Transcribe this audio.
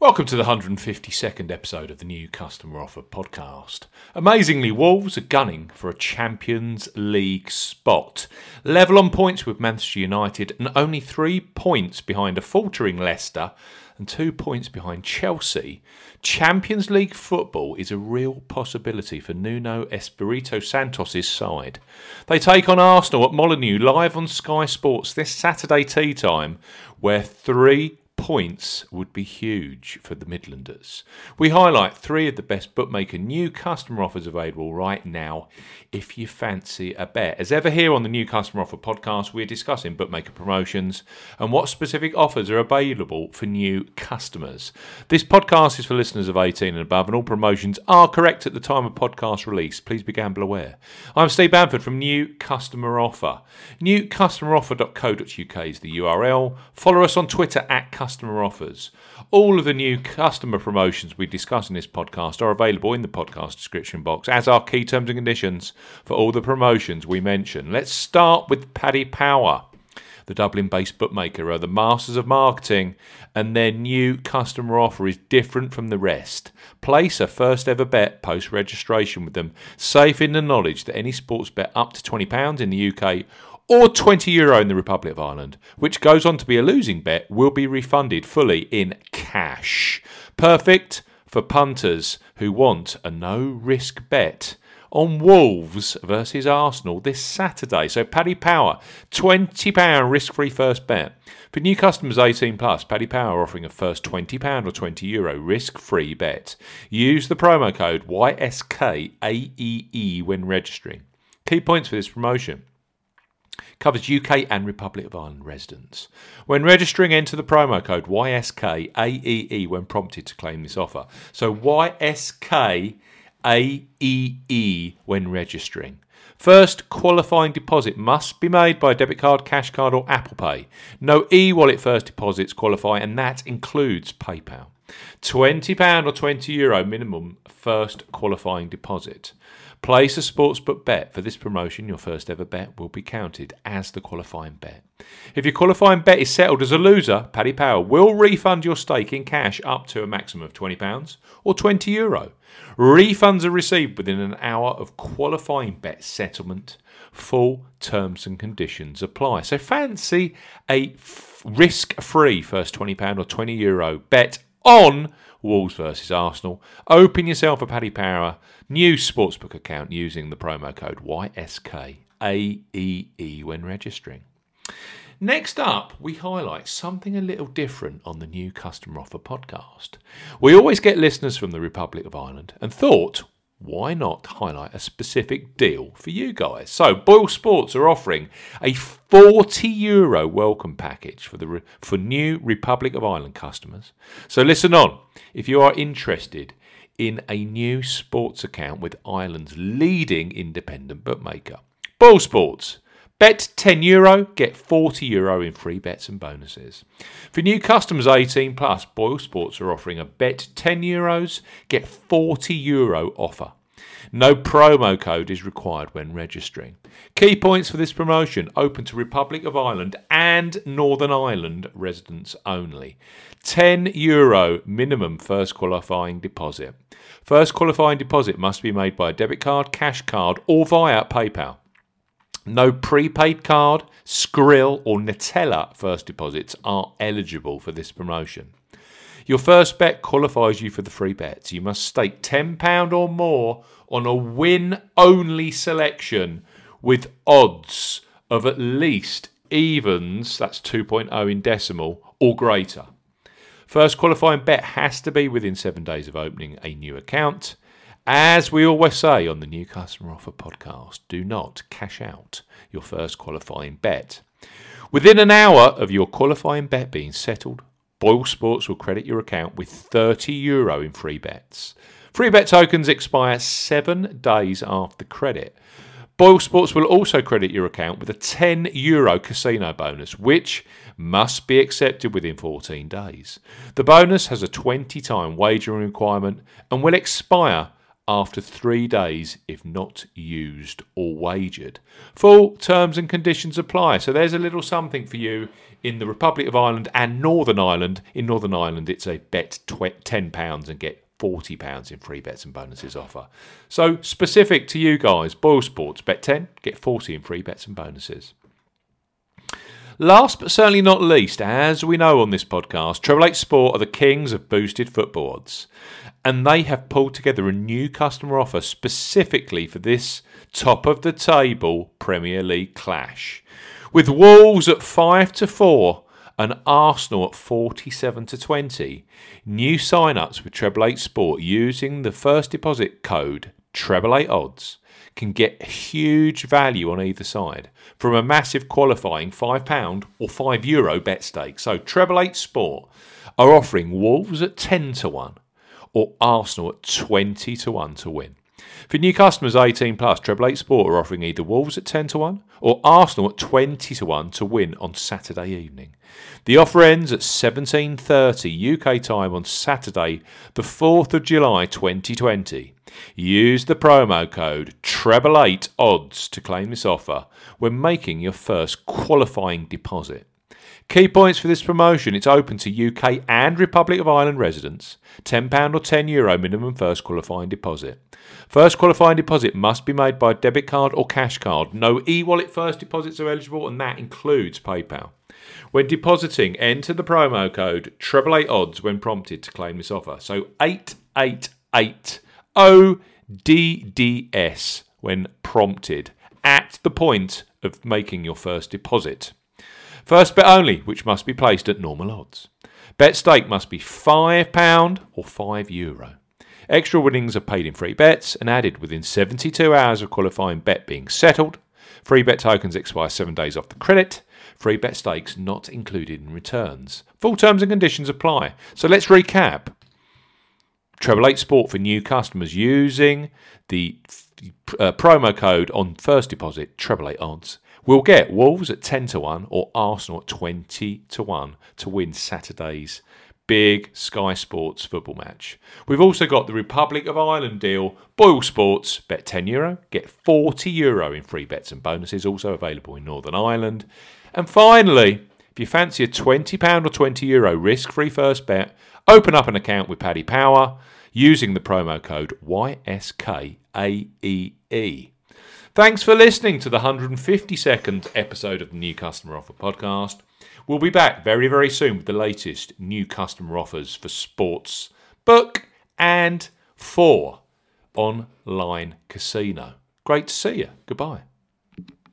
Welcome to the 152nd episode of the new Customer Offer podcast. Amazingly, Wolves are gunning for a Champions League spot. Level on points with Manchester United and only three points behind a faltering Leicester and two points behind Chelsea. Champions League football is a real possibility for Nuno Espirito Santo's side. They take on Arsenal at Molineux live on Sky Sports this Saturday tea time, where three points would be huge for the Midlanders. We highlight three of the best bookmaker new customer offers available right now if you fancy a bet. As ever, here on the New Customer Offer podcast, we're discussing bookmaker promotions and what specific offers are available for new customers. This podcast is for listeners of 18 and above, and all promotions are correct at the time of podcast release. Please be gamble aware. I'm Steve Bamford from New Customer Offer. NewCustomeroffer.co.uk is the URL. Follow us on Twitter at Customer Customer offers. All of the new customer promotions we discuss in this podcast are available in the podcast description box, as are key terms and conditions for all the promotions we mention. Let's start with Paddy Power. The Dublin based bookmaker are the masters of marketing, and their new customer offer is different from the rest. Place a first ever bet post registration with them, safe in the knowledge that any sports bet up to £20 in the UK or 20 euro in the Republic of Ireland, which goes on to be a losing bet, will be refunded fully in cash. Perfect for punters who want a no risk bet on Wolves versus Arsenal this Saturday. So Paddy Power, £20 risk free first bet. For new customers 18 plus, Paddy Power offering a first £20 or 20 euro risk free bet. Use the promo code YSKAEE when registering. Key points for this promotion covers UK and Republic of Ireland residents. When registering, enter the promo code YSKAEE when prompted to claim this offer. So YSKAEE when registering. First qualifying deposit must be made by debit card, cash card, or Apple Pay. No e wallet first deposits qualify, and that includes PayPal. £20 or €20 Euro minimum first qualifying deposit. Place a sportsbook bet for this promotion. Your first ever bet will be counted as the qualifying bet. If your qualifying bet is settled as a loser, Paddy Power will refund your stake in cash up to a maximum of £20 or €20. Euro. Refunds are received within an hour of qualifying bet settlement. Full terms and conditions apply. So fancy a f- risk-free first £20 or €20 Euro bet on Wolves versus Arsenal. Open yourself a Paddy Power new sportsbook account using the promo code YSKAEE when registering. Next up, we highlight something a little different on the new Customer Offer podcast. We always get listeners from the Republic of Ireland and thought, why not highlight a specific deal for you guys? So, Boyle Sports are offering a 40 euro welcome package for the for new Republic of Ireland customers. So, listen on. If you are interested in a new sports account with Ireland's leading independent bookmaker, Boyle Sports Bet 10 euro, get 40 euro in free bets and bonuses. For new customers 18 plus, Boyle Sports are offering a bet 10 euros, get 40 euro offer. No promo code is required when registering. Key points for this promotion open to Republic of Ireland and Northern Ireland residents only. 10 euro minimum first qualifying deposit. First qualifying deposit must be made by a debit card, cash card, or via PayPal. No prepaid card, Skrill, or Neteller first deposits are eligible for this promotion. Your first bet qualifies you for the free bets. You must stake £10 or more on a win only selection with odds of at least evens, that's 2.0 in decimal, or greater. First qualifying bet has to be within seven days of opening a new account. As we always say on the New Customer Offer podcast, do not cash out your first qualifying bet. Within an hour of your qualifying bet being settled, Boyle Sports will credit your account with 30 euro in free bets. Free bet tokens expire seven days after credit. Boyle Sports will also credit your account with a 10 euro casino bonus, which must be accepted within 14 days. The bonus has a 20 time wagering requirement and will expire after three days if not used or wagered. Full terms and conditions apply. So there's a little something for you in the Republic of Ireland and Northern Ireland. In Northern Ireland, it's a bet £10 and get £40 in free bets and bonuses offer. So specific to you guys, Boyle Sports, bet 10, get 40 in free bets and bonuses. Last but certainly not least, as we know on this podcast, Treble Eight Sport are the kings of boosted football odds. And they have pulled together a new customer offer specifically for this top of the table Premier League clash. With Wolves at 5 to 4 and Arsenal at 47 to 20, new sign-ups with Treble Eight Sport using the first deposit code Treble Eight Odds can get huge value on either side from a massive qualifying £5 or €5 Euro bet stake. So Treble 8 Sport are offering Wolves at 10 to 1 or Arsenal at 20 to 1 to win. For new customers 18 plus, Treble 8 Sport are offering either Wolves at 10 to 1 or Arsenal at 20 to 1 to win on Saturday evening. The offer ends at 17:30 UK time on Saturday, the 4th of July 2020. Use the promo code treble8 odds to claim this offer when making your first qualifying deposit. Key points for this promotion it's open to UK and Republic of Ireland residents. £10 or €10 Euro minimum first qualifying deposit. First qualifying deposit must be made by debit card or cash card. No e wallet first deposits are eligible, and that includes PayPal. When depositing, enter the promo code treble eight odds when prompted to claim this offer. So 888 ODDS when prompted at the point of making your first deposit. First bet only, which must be placed at normal odds. Bet stake must be £5 or €5 Euro. Extra winnings are paid in free bets and added within 72 hours of qualifying bet being settled. Free bet tokens expire seven days off the credit. Free bet stakes not included in returns. Full terms and conditions apply. So let's recap. Treble 8 Sport for new customers using the uh, promo code on first deposit, Treble 8 odds. We'll get Wolves at 10 to 1 or Arsenal at 20 to 1 to win Saturday's big Sky Sports football match. We've also got the Republic of Ireland deal, Boyle Sports, bet 10 euro, get 40 euro in free bets and bonuses, also available in Northern Ireland. And finally, if you fancy a £20 or 20 euro risk free first bet, open up an account with Paddy Power using the promo code YSKAEE. Thanks for listening to the 152nd episode of the New Customer Offer podcast. We'll be back very, very soon with the latest new customer offers for sports, book, and for online casino. Great to see you. Goodbye.